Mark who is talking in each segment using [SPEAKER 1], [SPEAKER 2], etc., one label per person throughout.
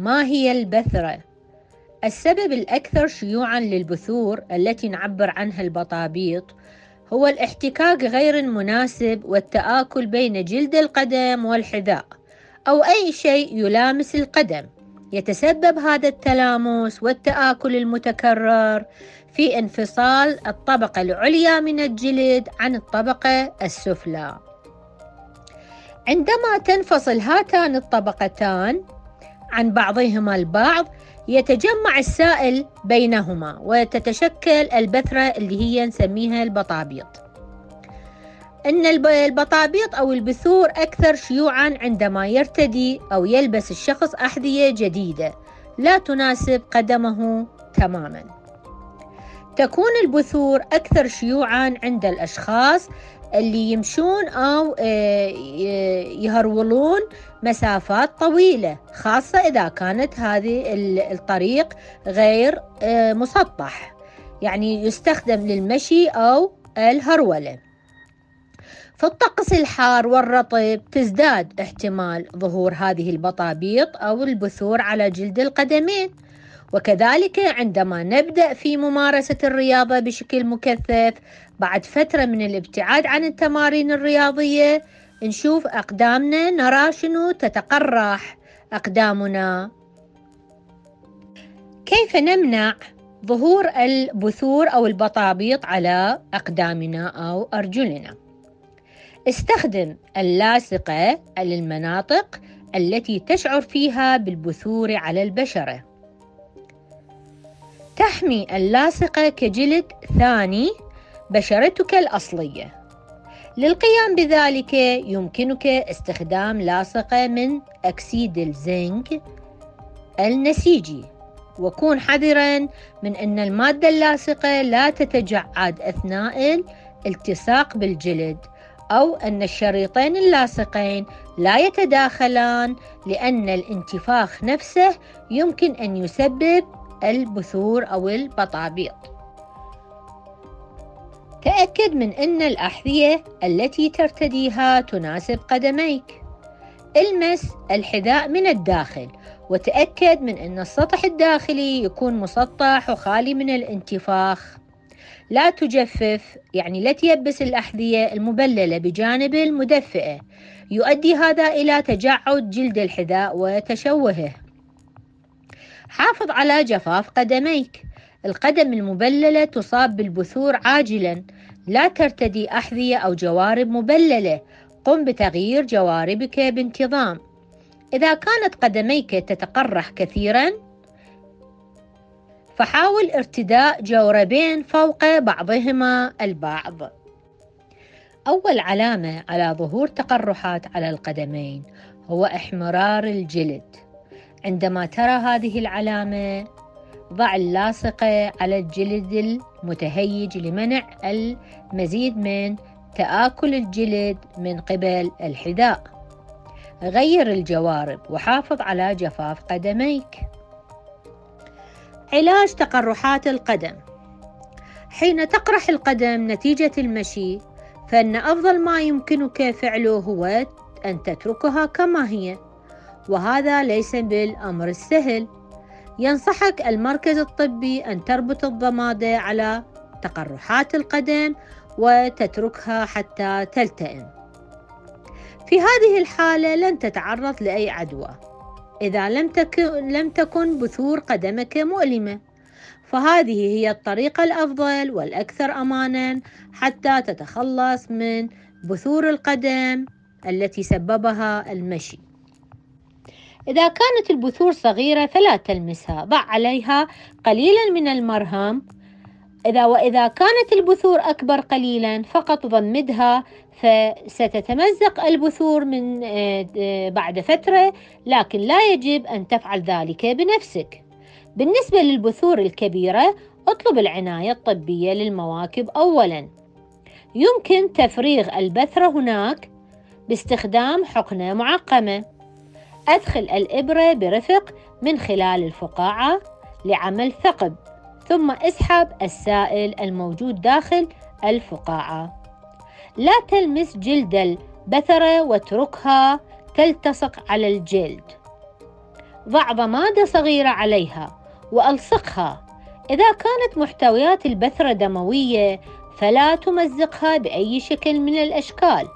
[SPEAKER 1] ما هي البثرة؟ السبب الأكثر شيوعًا للبثور التي نعبر عنها البطابيط هو الاحتكاك غير المناسب والتآكل بين جلد القدم والحذاء أو أي شيء يلامس القدم يتسبب هذا التلامس والتآكل المتكرر في انفصال الطبقة العليا من الجلد عن الطبقة السفلى. عندما تنفصل هاتان الطبقتان عن بعضهما البعض يتجمع السائل بينهما وتتشكل البثرة اللي هي نسميها البطابيط. أن البطابيط أو البثور أكثر شيوعا عندما يرتدي أو يلبس الشخص أحذية جديدة لا تناسب قدمه تماما. تكون البثور أكثر شيوعا عند الأشخاص اللي يمشون أو آه، يهرولون مسافات طويلة خاصة إذا كانت هذه الطريق غير آه، مسطح يعني يستخدم للمشي أو الهرولة. في الطقس الحار والرطب تزداد احتمال ظهور هذه البطابيط أو البثور على جلد القدمين. وكذلك عندما نبدأ في ممارسة الرياضة بشكل مكثف بعد فترة من الابتعاد عن التمارين الرياضية نشوف أقدامنا نرى شنو تتقرح أقدامنا. كيف نمنع ظهور البثور أو البطابيط على أقدامنا أو أرجلنا؟ استخدم اللاصقة للمناطق التي تشعر فيها بالبثور على البشرة. تحمي اللاصقة كجلد ثاني بشرتك الأصلية. للقيام بذلك يمكنك استخدام لاصقة من أكسيد الزنك النسيجي وكون حذرا من أن المادة اللاصقة لا تتجعد أثناء الالتصاق بالجلد أو أن الشريطين اللاصقين لا يتداخلان لأن الانتفاخ نفسه يمكن أن يسبب البثور أو البطابيط. تأكد من أن الأحذية التي ترتديها تناسب قدميك. المس الحذاء من الداخل وتأكد من أن السطح الداخلي يكون مسطح وخالي من الانتفاخ. لا تجفف يعني لا تيبس الأحذية المبللة بجانب المدفئة. يؤدي هذا إلى تجعد جلد الحذاء وتشوهه. حافظ على جفاف قدميك. القدم المبللة تصاب بالبثور عاجلا. لا ترتدي أحذية أو جوارب مبللة. قم بتغيير جواربك بانتظام. إذا كانت قدميك تتقرح كثيرا فحاول ارتداء جوربين فوق بعضهما البعض. أول علامة على ظهور تقرحات على القدمين هو احمرار الجلد. عندما ترى هذه العلامة ضع اللاصقة على الجلد المتهيج لمنع المزيد من تآكل الجلد من قبل الحذاء. غير الجوارب وحافظ على جفاف قدميك. علاج تقرحات القدم. حين تقرح القدم نتيجة المشي فإن أفضل ما يمكنك فعله هو أن تتركها كما هي وهذا ليس بالأمر السهل. ينصحك المركز الطبي أن تربط الضمادة على تقرحات القدم وتتركها حتى تلتئم. في هذه الحالة لن تتعرض لأي عدوى إذا لم تكن لم تكن بثور قدمك مؤلمة. فهذه هي الطريقة الأفضل والأكثر أمانا حتى تتخلص من بثور القدم التي سببها المشي. إذا كانت البثور صغيرة فلا تلمسها ضع عليها قليلا من المرهم. إذا وإذا كانت البثور أكبر قليلا فقط ضمدها فستتمزق البثور من آه، آه، بعد فترة لكن لا يجب أن تفعل ذلك بنفسك. بالنسبة للبثور الكبيرة اطلب العناية الطبية للمواكب أولا. يمكن تفريغ البثرة هناك باستخدام حقنة معقمة. أدخل الإبرة برفق من خلال الفقاعة لعمل ثقب ثم اسحب السائل الموجود داخل الفقاعة. لا تلمس جلد البثرة واتركها تلتصق على الجلد. ضع ضمادة صغيرة عليها وألصقها. إذا كانت محتويات البثرة دموية فلا تمزقها بأي شكل من الأشكال.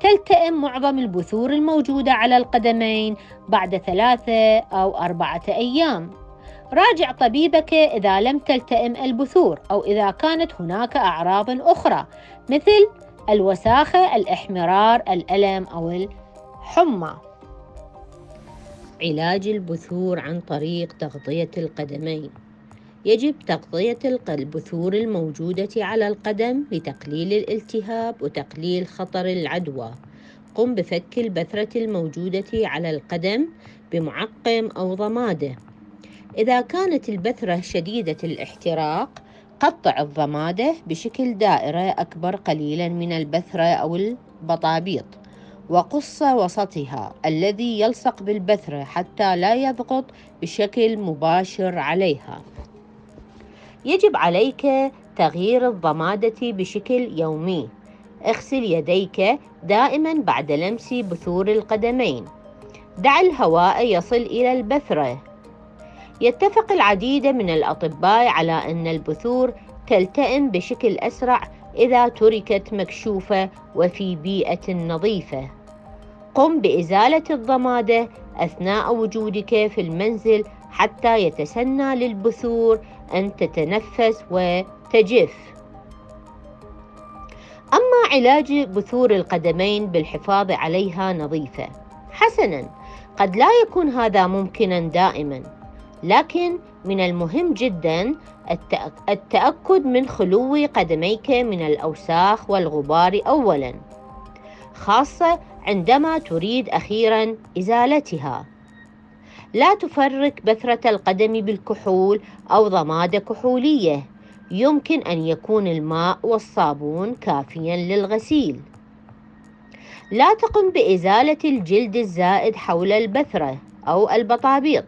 [SPEAKER 1] تلتئم معظم البثور الموجودة على القدمين بعد ثلاثة أو أربعة أيام راجع طبيبك إذا لم تلتئم البثور أو إذا كانت هناك أعراض أخرى مثل الوساخة، الإحمرار، الألم أو الحمى. علاج البثور عن طريق تغطية القدمين يجب تغطية البثور الموجودة على القدم لتقليل الالتهاب وتقليل خطر العدوى. قم بفك البثرة الموجودة على القدم بمعقم أو ضمادة. إذا كانت البثرة شديدة الاحتراق قطع الضمادة بشكل دائرة أكبر قليلا من البثرة أو البطابيط. وقص وسطها الذي يلصق بالبثرة حتى لا يضغط بشكل مباشر عليها. يجب عليك تغيير الضمادة بشكل يومي. اغسل يديك دائما بعد لمس بثور القدمين. دع الهواء يصل إلى البثرة يتفق العديد من الأطباء على أن البثور تلتئم بشكل أسرع إذا تركت مكشوفة وفي بيئة نظيفة. قم بإزالة الضمادة أثناء وجودك في المنزل حتى يتسنى للبثور أن تتنفس وتجف. أما علاج بثور القدمين بالحفاظ عليها نظيفة. حسنا قد لا يكون هذا ممكنا دائما لكن من المهم جدا التأكد من خلو قدميك من الأوساخ والغبار أولا خاصة عندما تريد أخيرا إزالتها. لا تفرك بثرة القدم بالكحول أو ضمادة كحولية. يمكن أن يكون الماء والصابون كافيا للغسيل. لا تقم بإزالة الجلد الزائد حول البثرة أو البطابيط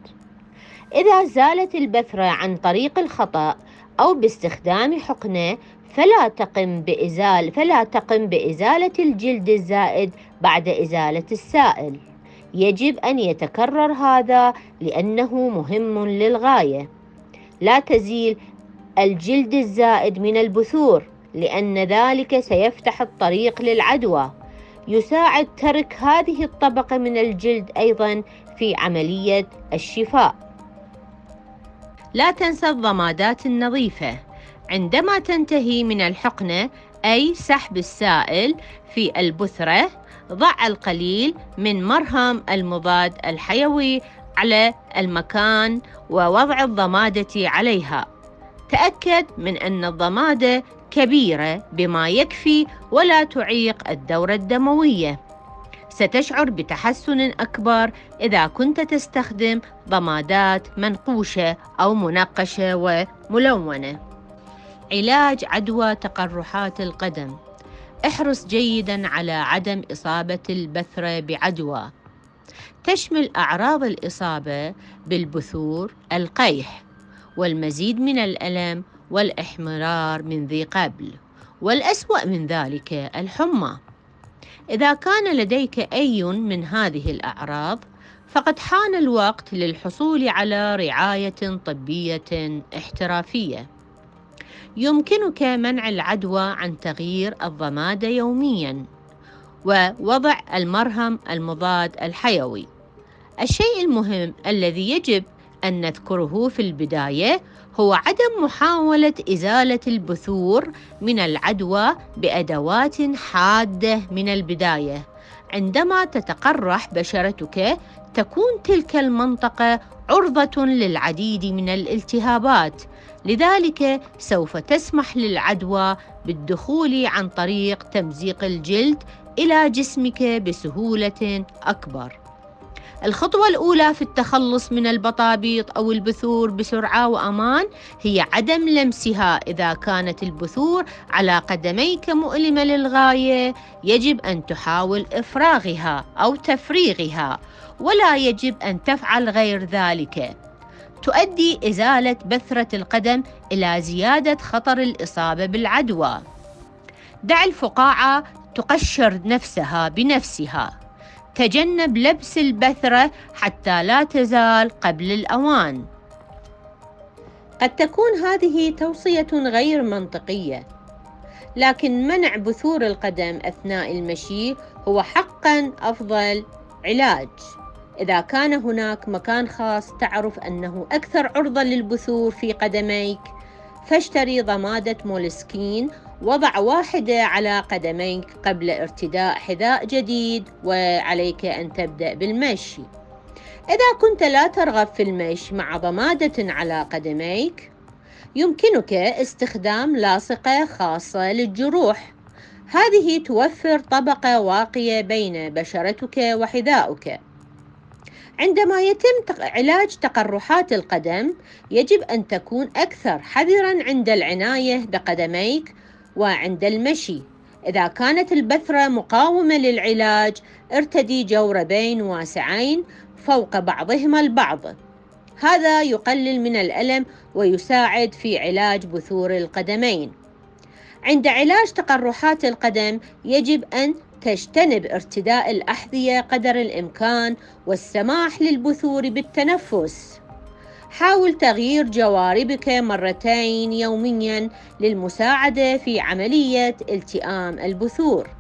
[SPEAKER 1] إذا زالت البثرة عن طريق الخطأ أو باستخدام حقنة فلا تقم بإزال فلا تقم بإزالة الجلد الزائد بعد إزالة السائل. يجب أن يتكرر هذا لأنه مهم للغاية. لا تزيل الجلد الزائد من البثور لأن ذلك سيفتح الطريق للعدوى. يساعد ترك هذه الطبقة من الجلد أيضا في عملية الشفاء. لا تنسى الضمادات النظيفة. عندما تنتهي من الحقنة أي سحب السائل في البثرة ضع القليل من مرهم المضاد الحيوي على المكان ووضع الضمادة عليها. تأكد من أن الضمادة كبيرة بما يكفي ولا تعيق الدورة الدموية. ستشعر بتحسن أكبر إذا كنت تستخدم ضمادات منقوشة أو منقشة وملونة. علاج عدوى تقرحات القدم. احرص جيدا على عدم إصابة البثرة بعدوى. تشمل أعراض الإصابة بالبثور القيح والمزيد من الألم والإحمرار من ذي قبل والأسوأ من ذلك الحمى. إذا كان لديك أي من هذه الأعراض فقد حان الوقت للحصول على رعاية طبية احترافية. يمكنك منع العدوى عن تغيير الضمادة يوميا. ووضع المرهم المضاد الحيوي. الشيء المهم الذي يجب أن نذكره في البداية هو عدم محاولة إزالة البثور من العدوى بأدوات حادة من البداية. عندما تتقرح بشرتك تكون تلك المنطقة عرضة للعديد من الالتهابات. لذلك سوف تسمح للعدوى بالدخول عن طريق تمزيق الجلد إلى جسمك بسهولة أكبر. الخطوة الأولى في التخلص من البطابيط أو البثور بسرعة وأمان هي عدم لمسها إذا كانت البثور على قدميك مؤلمة للغاية يجب أن تحاول إفراغها أو تفريغها ولا يجب أن تفعل غير ذلك. تؤدي إزالة بثرة القدم إلى زيادة خطر الإصابة بالعدوى. دع الفقاعة تقشر نفسها بنفسها. تجنب لبس البثرة حتى لا تزال قبل الأوان قد تكون هذه توصية غير منطقية لكن منع بثور القدم أثناء المشي هو حقا أفضل علاج إذا كان هناك مكان خاص تعرف أنه أكثر عرضة للبثور في قدميك. فاشتري ضمادة مولسكين وضع واحدة على قدميك قبل ارتداء حذاء جديد وعليك أن تبدأ بالمشي. إذا كنت لا ترغب في المشي مع ضمادة على قدميك يمكنك استخدام لاصقة خاصة للجروح. هذه توفر طبقة واقية بين بشرتك وحذاؤك. عندما يتم علاج تقرحات القدم يجب أن تكون أكثر حذرا عند العناية بقدميك وعند المشي. إذا كانت البثره مقاومة للعلاج ارتدي جوربين واسعين فوق بعضهما البعض. هذا يقلل من الألم ويساعد في علاج بثور القدمين. عند علاج تقرحات القدم يجب أن تجتنب ارتداء الأحذية قدر الإمكان والسماح للبثور بالتنفس. حاول تغيير جواربك مرتين يوميا للمساعدة في عملية التئام البثور.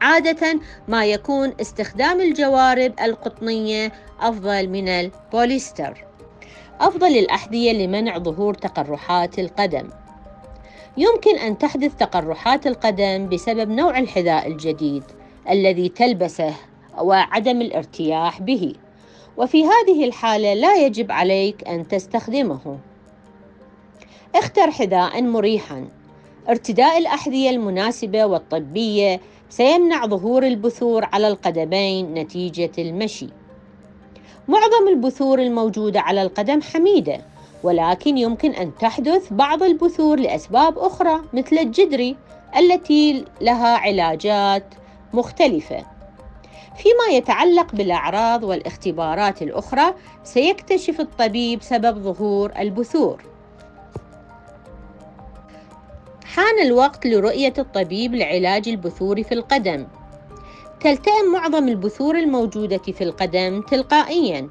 [SPEAKER 1] عادة ما يكون استخدام الجوارب القطنية أفضل من البوليستر. أفضل الأحذية لمنع ظهور تقرحات القدم. يمكن أن تحدث تقرحات القدم بسبب نوع الحذاء الجديد الذي تلبسه وعدم الارتياح به. وفي هذه الحالة لا يجب عليك أن تستخدمه. اختر حذاء مريحا. ارتداء الأحذية المناسبة والطبية سيمنع ظهور البثور على القدمين نتيجة المشي. معظم البثور الموجودة على القدم حميدة. ولكن يمكن أن تحدث بعض البثور لأسباب أخرى مثل الجدري التي لها علاجات مختلفة. فيما يتعلق بالأعراض والاختبارات الأخرى سيكتشف الطبيب سبب ظهور البثور. حان الوقت لرؤية الطبيب لعلاج البثور في القدم. تلتئم معظم البثور الموجودة في القدم تلقائيا.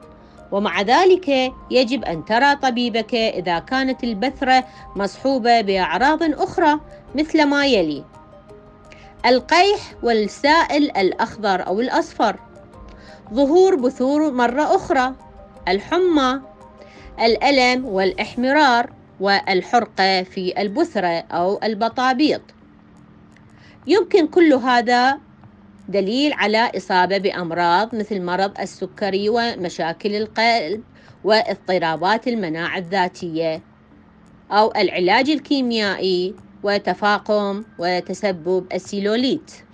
[SPEAKER 1] ومع ذلك يجب أن ترى طبيبك إذا كانت البثرة مصحوبة بأعراض أخرى مثل ما يلي. القيح والسائل الأخضر أو الأصفر. ظهور بثور مرة أخرى. الحمى الألم والإحمرار والحرقة في البثرة أو البطابيط. يمكن كل هذا دليل على إصابة بأمراض مثل مرض السكري ومشاكل القلب واضطرابات المناعة الذاتية أو العلاج الكيميائي وتفاقم وتسبب السيلوليت.